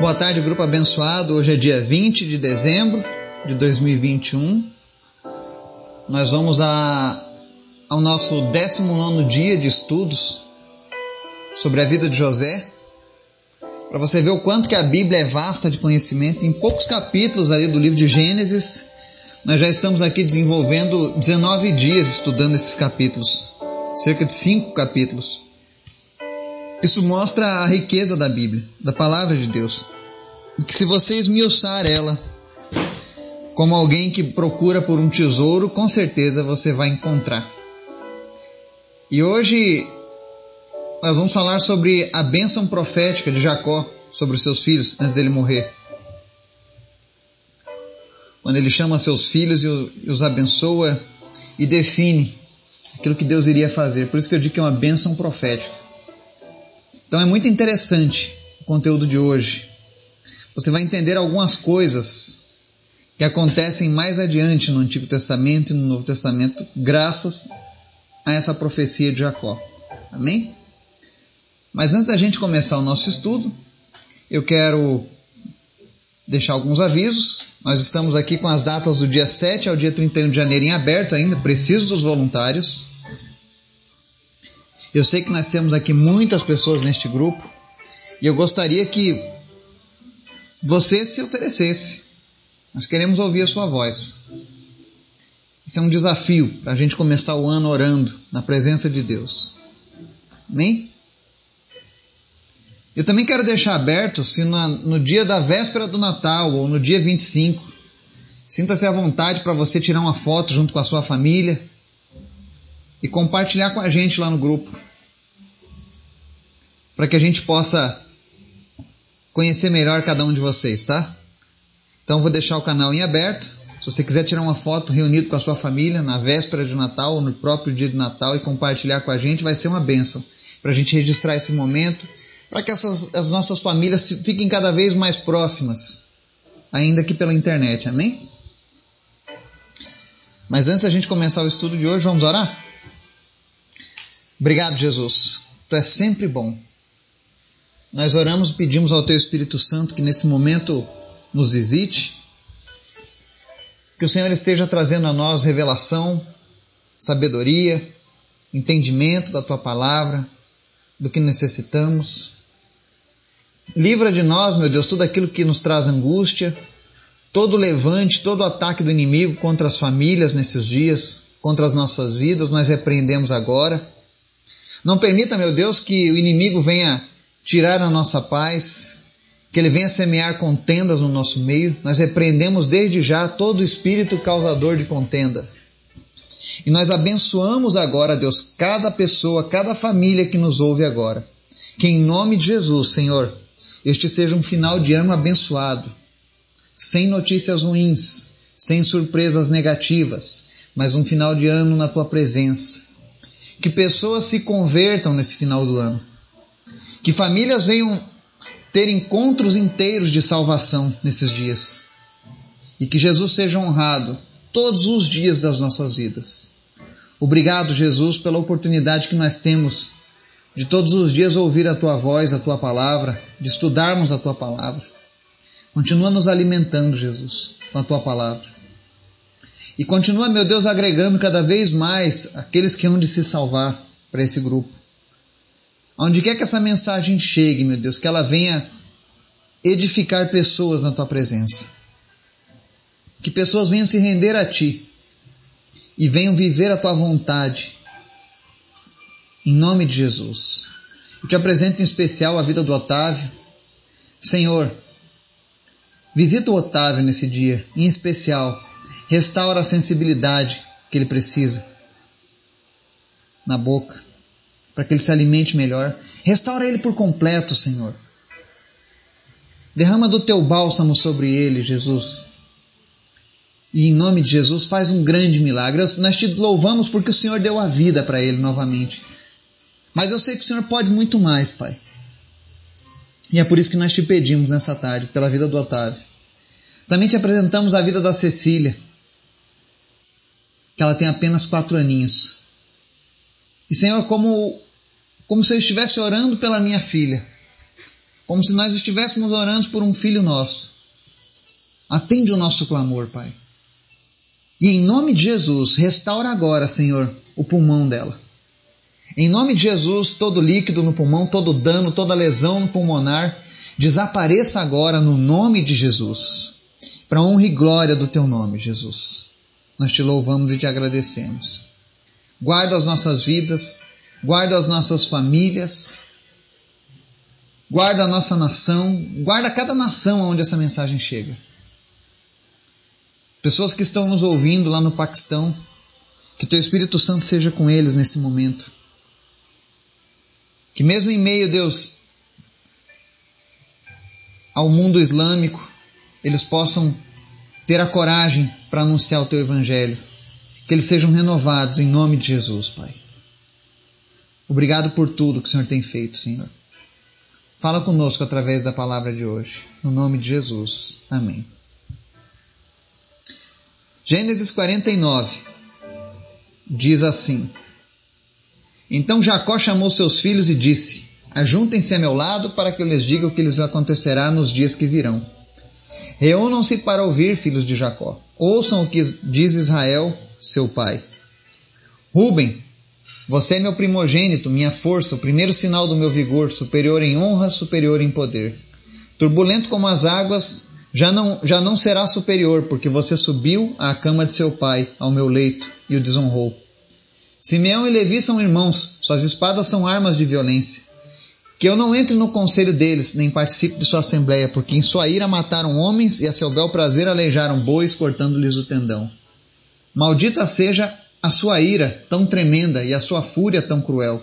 Boa tarde, grupo abençoado. Hoje é dia 20 de dezembro de 2021. Nós vamos a, ao nosso 19 dia de estudos sobre a vida de José. Para você ver o quanto que a Bíblia é vasta de conhecimento, em poucos capítulos ali do livro de Gênesis, nós já estamos aqui desenvolvendo 19 dias estudando esses capítulos, cerca de 5 capítulos. Isso mostra a riqueza da Bíblia, da palavra de Deus. E que se você esmiuçar ela como alguém que procura por um tesouro, com certeza você vai encontrar. E hoje nós vamos falar sobre a bênção profética de Jacó sobre os seus filhos antes dele morrer. Quando ele chama seus filhos e os abençoa e define aquilo que Deus iria fazer. Por isso que eu digo que é uma bênção profética. Então é muito interessante o conteúdo de hoje. Você vai entender algumas coisas que acontecem mais adiante no Antigo Testamento e no Novo Testamento, graças a essa profecia de Jacó. Amém? Mas antes da gente começar o nosso estudo, eu quero deixar alguns avisos. Nós estamos aqui com as datas do dia 7 ao dia 31 de janeiro em aberto ainda, preciso dos voluntários. Eu sei que nós temos aqui muitas pessoas neste grupo e eu gostaria que você se oferecesse. Nós queremos ouvir a sua voz. Isso é um desafio para a gente começar o ano orando na presença de Deus. Amém? Eu também quero deixar aberto se no dia da véspera do Natal ou no dia 25, sinta-se à vontade para você tirar uma foto junto com a sua família e compartilhar com a gente lá no grupo. Para que a gente possa conhecer melhor cada um de vocês, tá? Então vou deixar o canal em aberto. Se você quiser tirar uma foto reunido com a sua família na véspera de Natal ou no próprio dia de Natal e compartilhar com a gente, vai ser uma bênção para a gente registrar esse momento, para que essas, as nossas famílias fiquem cada vez mais próximas, ainda que pela internet, amém? Mas antes da gente começar o estudo de hoje, vamos orar? Obrigado, Jesus. Tu é sempre bom. Nós oramos e pedimos ao Teu Espírito Santo que nesse momento nos visite, que o Senhor esteja trazendo a nós revelação, sabedoria, entendimento da Tua palavra, do que necessitamos. Livra de nós, meu Deus, tudo aquilo que nos traz angústia, todo levante, todo ataque do inimigo contra as famílias nesses dias, contra as nossas vidas, nós repreendemos agora não permita, meu Deus, que o inimigo venha tirar a nossa paz, que ele venha semear contendas no nosso meio. Nós repreendemos desde já todo espírito causador de contenda. E nós abençoamos agora, Deus, cada pessoa, cada família que nos ouve agora. Que em nome de Jesus, Senhor, este seja um final de ano abençoado, sem notícias ruins, sem surpresas negativas, mas um final de ano na tua presença que pessoas se convertam nesse final do ano, que famílias venham ter encontros inteiros de salvação nesses dias e que Jesus seja honrado todos os dias das nossas vidas. Obrigado, Jesus, pela oportunidade que nós temos de todos os dias ouvir a tua voz, a tua palavra, de estudarmos a tua palavra. Continua nos alimentando, Jesus, com a tua palavra. E continua, meu Deus, agregando cada vez mais aqueles que hão de se salvar para esse grupo. Onde quer que essa mensagem chegue, meu Deus, que ela venha edificar pessoas na tua presença. Que pessoas venham se render a ti e venham viver a tua vontade. Em nome de Jesus. Eu te apresento em especial a vida do Otávio. Senhor, visita o Otávio nesse dia, em especial Restaura a sensibilidade que ele precisa na boca, para que ele se alimente melhor. Restaura ele por completo, Senhor. Derrama do teu bálsamo sobre ele, Jesus. E em nome de Jesus, faz um grande milagre. Nós te louvamos porque o Senhor deu a vida para ele novamente. Mas eu sei que o Senhor pode muito mais, Pai. E é por isso que nós te pedimos nessa tarde, pela vida do Otávio. Também te apresentamos a vida da Cecília que ela tem apenas quatro aninhos. E Senhor, como, como se eu estivesse orando pela minha filha. como se nós estivéssemos orando por um filho nosso. Atende o nosso clamor, Pai. E em nome de Jesus, restaura agora, Senhor, o pulmão dela. Em nome de Jesus, todo líquido no pulmão, todo dano, toda lesão pulmonar, desapareça agora no nome de Jesus. Para honra e glória do teu nome, Jesus. Nós te louvamos e te agradecemos. Guarda as nossas vidas, guarda as nossas famílias, guarda a nossa nação, guarda cada nação onde essa mensagem chega. Pessoas que estão nos ouvindo lá no Paquistão, que teu Espírito Santo seja com eles nesse momento. Que mesmo em meio, Deus, ao mundo islâmico, eles possam ter a coragem para anunciar o teu evangelho. Que eles sejam renovados em nome de Jesus, Pai. Obrigado por tudo que o Senhor tem feito, Senhor. Fala conosco através da palavra de hoje. No nome de Jesus. Amém. Gênesis 49 diz assim: Então Jacó chamou seus filhos e disse: Ajuntem-se a meu lado para que eu lhes diga o que lhes acontecerá nos dias que virão. Reúnam-se para ouvir, filhos de Jacó. Ouçam o que diz Israel, seu pai. Ruben, você é meu primogênito, minha força, o primeiro sinal do meu vigor, superior em honra, superior em poder. Turbulento como as águas, já não, já não será superior, porque você subiu à cama de seu pai, ao meu leito, e o desonrou. Simeão e Levi são irmãos, suas espadas são armas de violência. Que eu não entre no conselho deles, nem participe de sua assembleia, porque em sua ira mataram homens e a seu bel prazer aleijaram bois, cortando-lhes o tendão. Maldita seja a sua ira tão tremenda e a sua fúria tão cruel.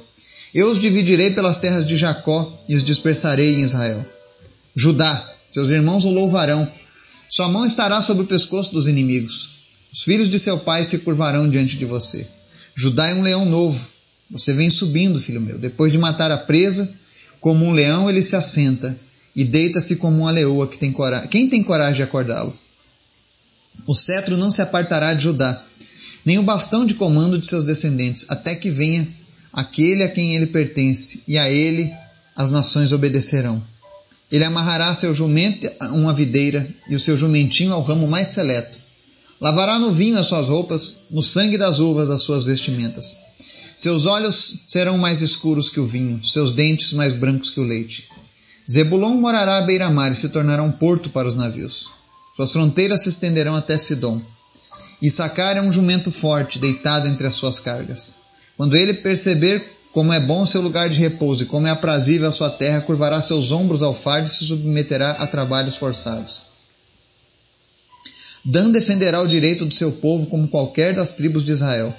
Eu os dividirei pelas terras de Jacó e os dispersarei em Israel. Judá, seus irmãos o louvarão. Sua mão estará sobre o pescoço dos inimigos. Os filhos de seu pai se curvarão diante de você. Judá é um leão novo. Você vem subindo, filho meu. Depois de matar a presa, como um leão, ele se assenta e deita-se como uma leoa que tem coragem. Quem tem coragem de acordá-lo? O cetro não se apartará de Judá, nem o bastão de comando de seus descendentes, até que venha aquele a quem ele pertence, e a ele as nações obedecerão. Ele amarrará seu jumento a uma videira e o seu jumentinho ao ramo mais seleto. Lavará no vinho as suas roupas, no sangue das uvas as suas vestimentas. Seus olhos serão mais escuros que o vinho, seus dentes mais brancos que o leite. Zebulon morará à beira-mar e se tornará um porto para os navios. Suas fronteiras se estenderão até Sidom. Issacar é um jumento forte, deitado entre as suas cargas. Quando ele perceber como é bom seu lugar de repouso e como é aprazível a sua terra, curvará seus ombros ao fardo e se submeterá a trabalhos forçados. Dan defenderá o direito do seu povo como qualquer das tribos de Israel.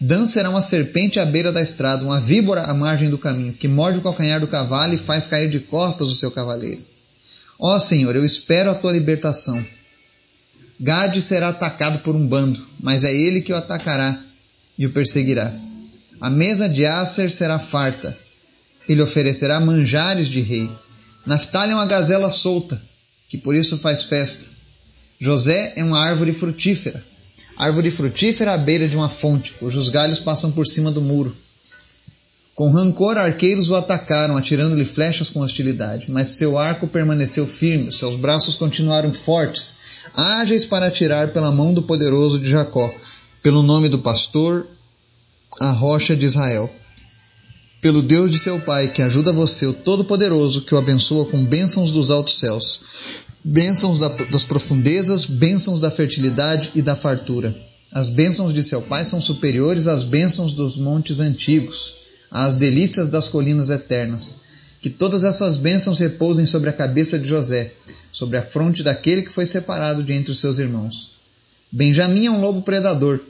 Dan será uma serpente à beira da estrada, uma víbora à margem do caminho, que morde o calcanhar do cavalo e faz cair de costas o seu cavaleiro. Ó Senhor, eu espero a tua libertação. Gade será atacado por um bando, mas é ele que o atacará e o perseguirá. A mesa de Aser será farta. Ele oferecerá manjares de rei. Naftali é uma gazela solta, que por isso faz festa. José é uma árvore frutífera, árvore frutífera à beira de uma fonte, cujos galhos passam por cima do muro. Com rancor, arqueiros o atacaram, atirando-lhe flechas com hostilidade, mas seu arco permaneceu firme, seus braços continuaram fortes, ágeis para atirar pela mão do poderoso de Jacó, pelo nome do pastor, a rocha de Israel. Pelo Deus de seu Pai, que ajuda você, o Todo-Poderoso, que o abençoa com bênçãos dos altos céus, bênçãos das profundezas, bênçãos da fertilidade e da fartura. As bênçãos de seu Pai são superiores às bênçãos dos montes antigos, às delícias das colinas eternas. Que todas essas bênçãos repousem sobre a cabeça de José, sobre a fronte daquele que foi separado de entre os seus irmãos. Benjamim é um lobo predador.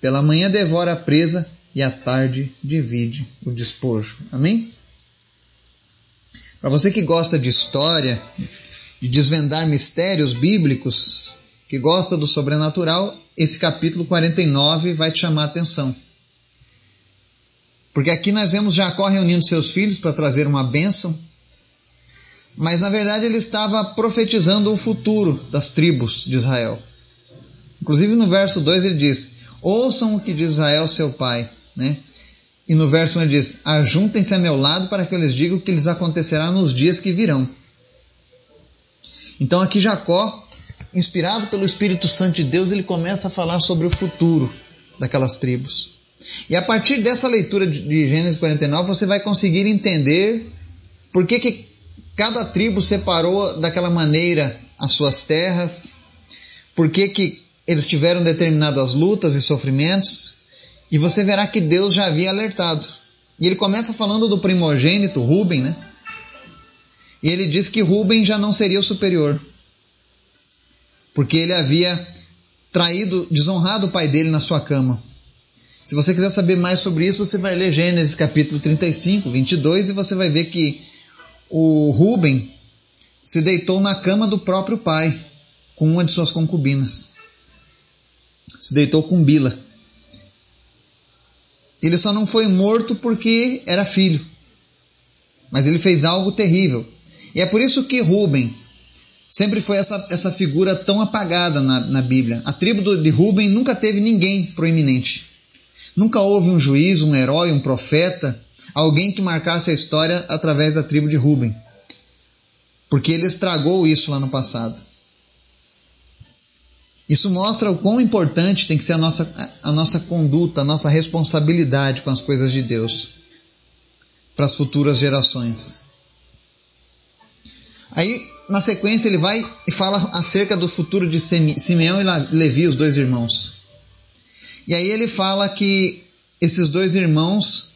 Pela manhã devora a presa e à tarde divide o despojo. Amém? Para você que gosta de história, de desvendar mistérios bíblicos, que gosta do sobrenatural, esse capítulo 49 vai te chamar a atenção. Porque aqui nós vemos Jacó reunindo seus filhos para trazer uma bênção, mas na verdade ele estava profetizando o futuro das tribos de Israel. Inclusive no verso 2 ele diz: Ouçam o que diz Israel, seu pai. Né? E no verso 1 ele diz: Ajuntem-se a meu lado para que eu lhes diga o que lhes acontecerá nos dias que virão. Então aqui Jacó, inspirado pelo Espírito Santo de Deus, ele começa a falar sobre o futuro daquelas tribos. E a partir dessa leitura de Gênesis 49, você vai conseguir entender por que, que cada tribo separou daquela maneira as suas terras, por que, que eles tiveram determinadas lutas e sofrimentos, e você verá que Deus já havia alertado. E ele começa falando do primogênito, Ruben, né? E ele diz que Ruben já não seria o superior, porque ele havia traído, desonrado o pai dele na sua cama. Se você quiser saber mais sobre isso, você vai ler Gênesis capítulo 35, 22 e você vai ver que o Ruben se deitou na cama do próprio pai com uma de suas concubinas. Se deitou com Bila. Ele só não foi morto porque era filho. Mas ele fez algo terrível. E é por isso que Ruben sempre foi essa, essa figura tão apagada na, na Bíblia. A tribo de Ruben nunca teve ninguém proeminente. Nunca houve um juiz, um herói, um profeta, alguém que marcasse a história através da tribo de Ruben. Porque ele estragou isso lá no passado. Isso mostra o quão importante tem que ser a nossa, a nossa conduta, a nossa responsabilidade com as coisas de Deus para as futuras gerações. Aí, na sequência, ele vai e fala acerca do futuro de Simeão e Levi, os dois irmãos. E aí ele fala que esses dois irmãos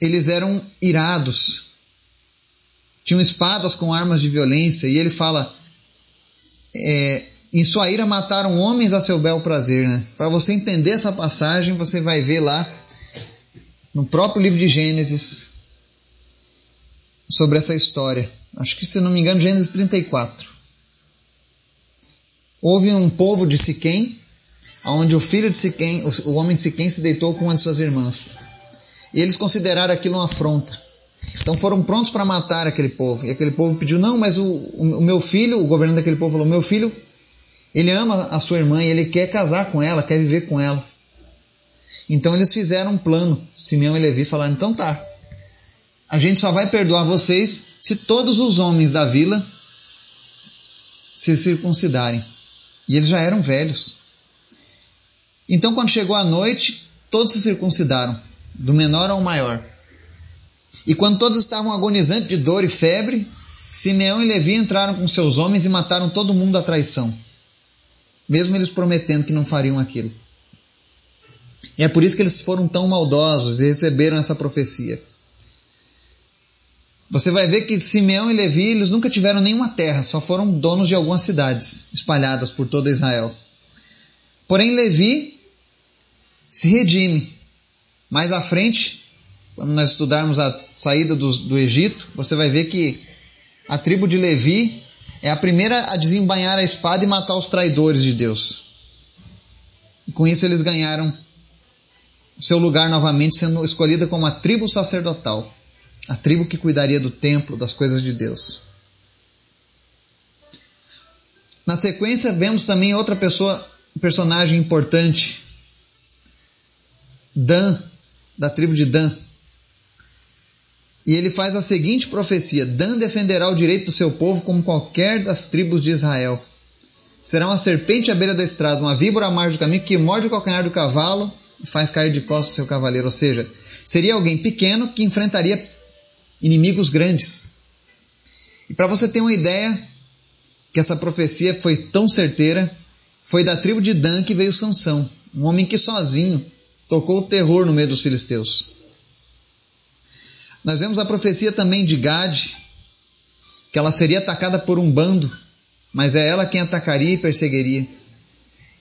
eles eram irados, tinham espadas com armas de violência, e ele fala: é, em sua ira mataram homens a seu bel prazer. Né? Para você entender essa passagem, você vai ver lá no próprio livro de Gênesis, sobre essa história. Acho que, se não me engano, Gênesis 34. Houve um povo de Siquém, onde o filho de Siquém, o homem Siquém, se deitou com uma de suas irmãs. E eles consideraram aquilo uma afronta. Então foram prontos para matar aquele povo. E aquele povo pediu: Não, mas o, o meu filho, o governante daquele povo falou: Meu filho, ele ama a sua irmã e ele quer casar com ela, quer viver com ela. Então eles fizeram um plano. Simeão e Levi falaram: Então tá, a gente só vai perdoar vocês se todos os homens da vila se circuncidarem. E eles já eram velhos. Então, quando chegou a noite, todos se circuncidaram, do menor ao maior. E quando todos estavam agonizantes de dor e febre, Simeão e Levi entraram com seus homens e mataram todo mundo à traição, mesmo eles prometendo que não fariam aquilo. E é por isso que eles foram tão maldosos e receberam essa profecia. Você vai ver que Simeão e Levi eles nunca tiveram nenhuma terra, só foram donos de algumas cidades espalhadas por toda Israel. Porém, Levi se redime. Mais à frente, quando nós estudarmos a saída do, do Egito, você vai ver que a tribo de Levi é a primeira a desembanhar a espada e matar os traidores de Deus. E com isso eles ganharam seu lugar novamente, sendo escolhida como a tribo sacerdotal a tribo que cuidaria do templo, das coisas de Deus. Na sequência, vemos também outra pessoa, personagem importante, Dan, da tribo de Dan. E ele faz a seguinte profecia: Dan defenderá o direito do seu povo como qualquer das tribos de Israel. Será uma serpente à beira da estrada, uma víbora à margem do caminho que morde o calcanhar do cavalo e faz cair de costas seu cavaleiro. Ou seja, seria alguém pequeno que enfrentaria inimigos grandes. E para você ter uma ideia que essa profecia foi tão certeira, foi da tribo de Dan que veio Sansão, um homem que sozinho tocou o terror no meio dos filisteus. Nós vemos a profecia também de Gade, que ela seria atacada por um bando, mas é ela quem atacaria e perseguiria.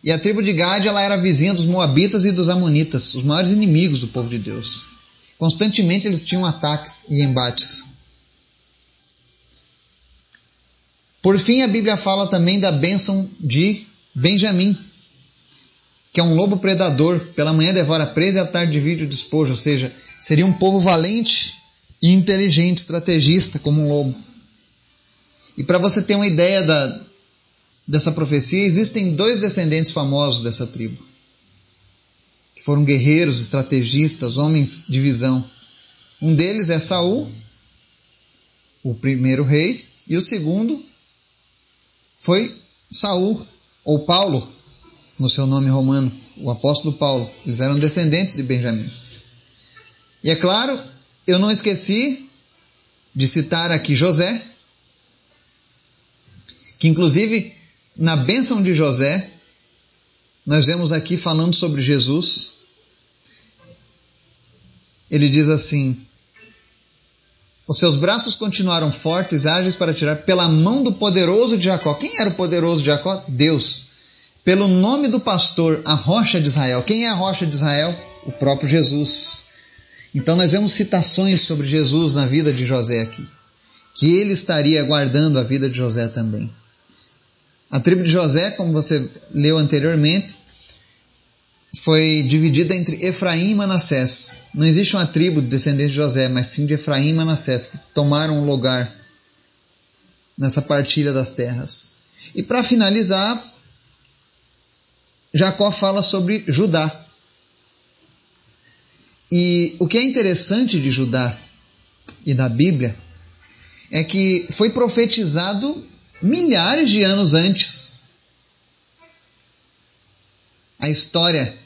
E a tribo de Gade ela era vizinha dos Moabitas e dos Amonitas, os maiores inimigos do povo de Deus. Constantemente eles tinham ataques e embates. Por fim, a Bíblia fala também da bênção de Benjamim, que é um lobo predador, pela manhã devora presa e à tarde divide o despojo, ou seja, seria um povo valente e inteligente, estrategista como um lobo. E para você ter uma ideia da, dessa profecia, existem dois descendentes famosos dessa tribo que foram guerreiros, estrategistas, homens de visão. Um deles é Saul, o primeiro rei, e o segundo foi Saul ou Paulo, no seu nome romano, o apóstolo Paulo. Eles eram descendentes de Benjamim. E é claro, eu não esqueci de citar aqui José, que inclusive na bênção de José, nós vemos aqui falando sobre Jesus. Ele diz assim: Os seus braços continuaram fortes, ágeis para tirar pela mão do poderoso de Jacó. Quem era o poderoso de Jacó? Deus. Pelo nome do pastor, a rocha de Israel. Quem é a rocha de Israel? O próprio Jesus. Então nós vemos citações sobre Jesus na vida de José aqui. Que ele estaria guardando a vida de José também. A tribo de José, como você leu anteriormente, foi dividida entre Efraim e Manassés. Não existe uma tribo de descendentes de José, mas sim de Efraim e Manassés, que tomaram um lugar nessa partilha das terras. E para finalizar, Jacó fala sobre Judá. E o que é interessante de Judá e da Bíblia é que foi profetizado milhares de anos antes. A história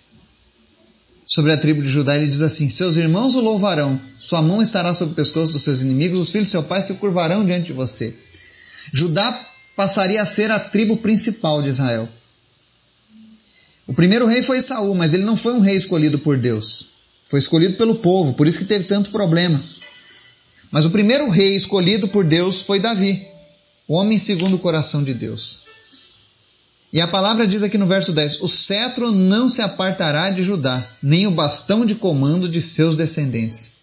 sobre a tribo de Judá, ele diz assim: Seus irmãos o louvarão, sua mão estará sobre o pescoço dos seus inimigos, os filhos de seu pai se curvarão diante de você. Judá passaria a ser a tribo principal de Israel. O primeiro rei foi Saul, mas ele não foi um rei escolhido por Deus. Foi escolhido pelo povo, por isso que teve tantos problemas. Mas o primeiro rei escolhido por Deus foi Davi homem segundo o coração de Deus. E a palavra diz aqui no verso 10: O cetro não se apartará de Judá, nem o bastão de comando de seus descendentes.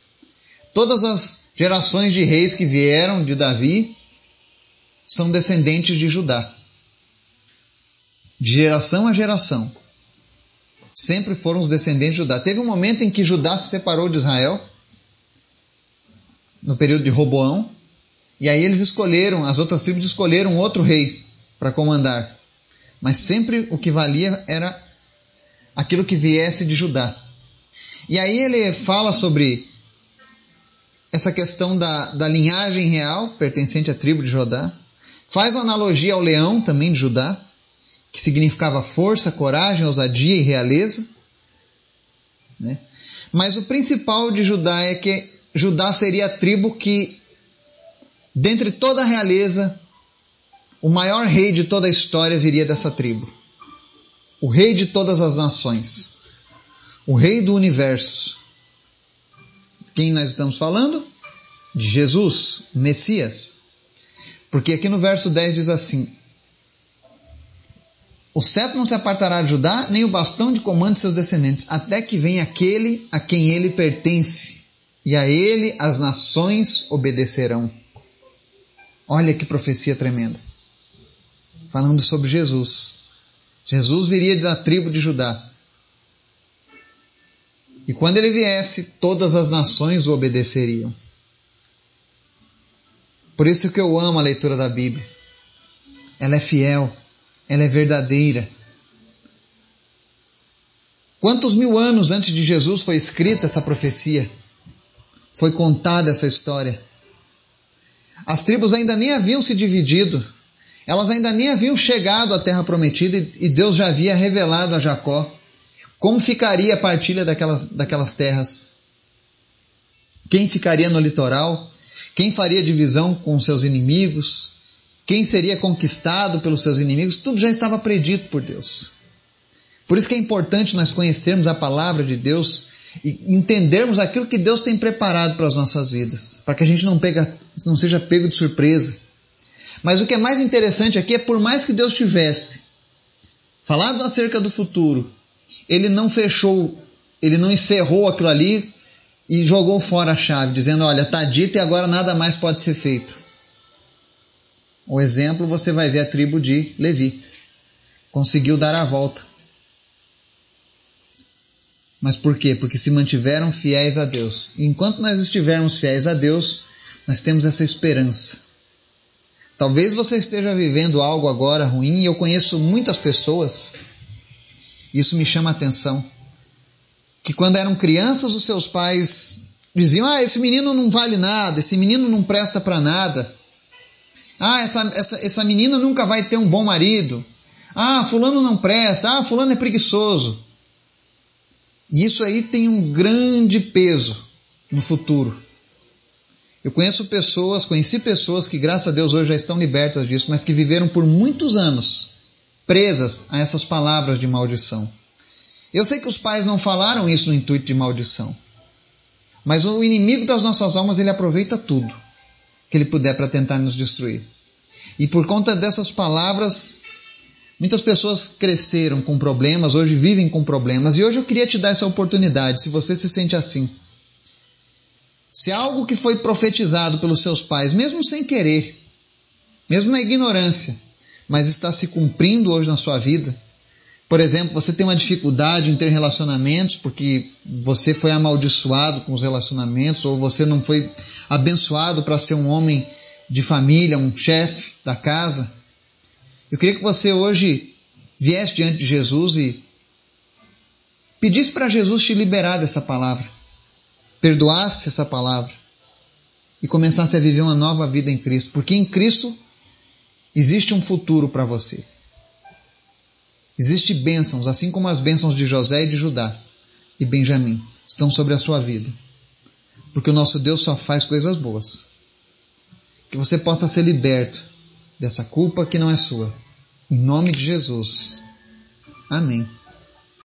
Todas as gerações de reis que vieram de Davi são descendentes de Judá. De geração a geração. Sempre foram os descendentes de Judá. Teve um momento em que Judá se separou de Israel, no período de Roboão, e aí eles escolheram, as outras tribos escolheram outro rei para comandar. Mas sempre o que valia era aquilo que viesse de Judá. E aí ele fala sobre essa questão da, da linhagem real pertencente à tribo de Judá. Faz uma analogia ao leão também de Judá, que significava força, coragem, ousadia e realeza. Né? Mas o principal de Judá é que Judá seria a tribo que Dentre toda a realeza, o maior rei de toda a história viria dessa tribo. O rei de todas as nações. O rei do universo. Quem nós estamos falando? De Jesus, Messias. Porque aqui no verso 10 diz assim: O cetro não se apartará de Judá, nem o bastão de comando de seus descendentes, até que venha aquele a quem ele pertence, e a ele as nações obedecerão. Olha que profecia tremenda. Falando sobre Jesus. Jesus viria da tribo de Judá. E quando ele viesse, todas as nações o obedeceriam. Por isso que eu amo a leitura da Bíblia. Ela é fiel, ela é verdadeira. Quantos mil anos antes de Jesus foi escrita essa profecia? Foi contada essa história? As tribos ainda nem haviam se dividido, elas ainda nem haviam chegado à terra prometida e Deus já havia revelado a Jacó como ficaria a partilha daquelas, daquelas terras. Quem ficaria no litoral? Quem faria divisão com seus inimigos? Quem seria conquistado pelos seus inimigos? Tudo já estava predito por Deus. Por isso que é importante nós conhecermos a palavra de Deus e entendermos aquilo que Deus tem preparado para as nossas vidas, para que a gente não, pega, não seja pego de surpresa. Mas o que é mais interessante aqui é por mais que Deus tivesse falado acerca do futuro, ele não fechou, ele não encerrou aquilo ali e jogou fora a chave, dizendo: Olha, está dito e agora nada mais pode ser feito. O exemplo você vai ver a tribo de Levi. Conseguiu dar a volta. Mas por quê? Porque se mantiveram fiéis a Deus. Enquanto nós estivermos fiéis a Deus, nós temos essa esperança. Talvez você esteja vivendo algo agora ruim e eu conheço muitas pessoas. Isso me chama a atenção. que quando eram crianças os seus pais diziam: "Ah, esse menino não vale nada, esse menino não presta para nada. Ah, essa, essa, essa menina nunca vai ter um bom marido. Ah, fulano não presta. Ah, fulano é preguiçoso." E isso aí tem um grande peso no futuro. Eu conheço pessoas, conheci pessoas que, graças a Deus, hoje já estão libertas disso, mas que viveram por muitos anos presas a essas palavras de maldição. Eu sei que os pais não falaram isso no intuito de maldição, mas o inimigo das nossas almas ele aproveita tudo que ele puder para tentar nos destruir. E por conta dessas palavras, muitas pessoas cresceram com problemas, hoje vivem com problemas, e hoje eu queria te dar essa oportunidade, se você se sente assim se algo que foi profetizado pelos seus pais, mesmo sem querer, mesmo na ignorância, mas está se cumprindo hoje na sua vida, por exemplo, você tem uma dificuldade em ter relacionamentos porque você foi amaldiçoado com os relacionamentos ou você não foi abençoado para ser um homem de família, um chefe da casa. Eu queria que você hoje viesse diante de Jesus e pedisse para Jesus te liberar dessa palavra perdoasse essa palavra e começasse a viver uma nova vida em Cristo, porque em Cristo existe um futuro para você. Existem bênçãos, assim como as bênçãos de José e de Judá e Benjamim estão sobre a sua vida. Porque o nosso Deus só faz coisas boas. Que você possa ser liberto dessa culpa que não é sua. Em nome de Jesus. Amém.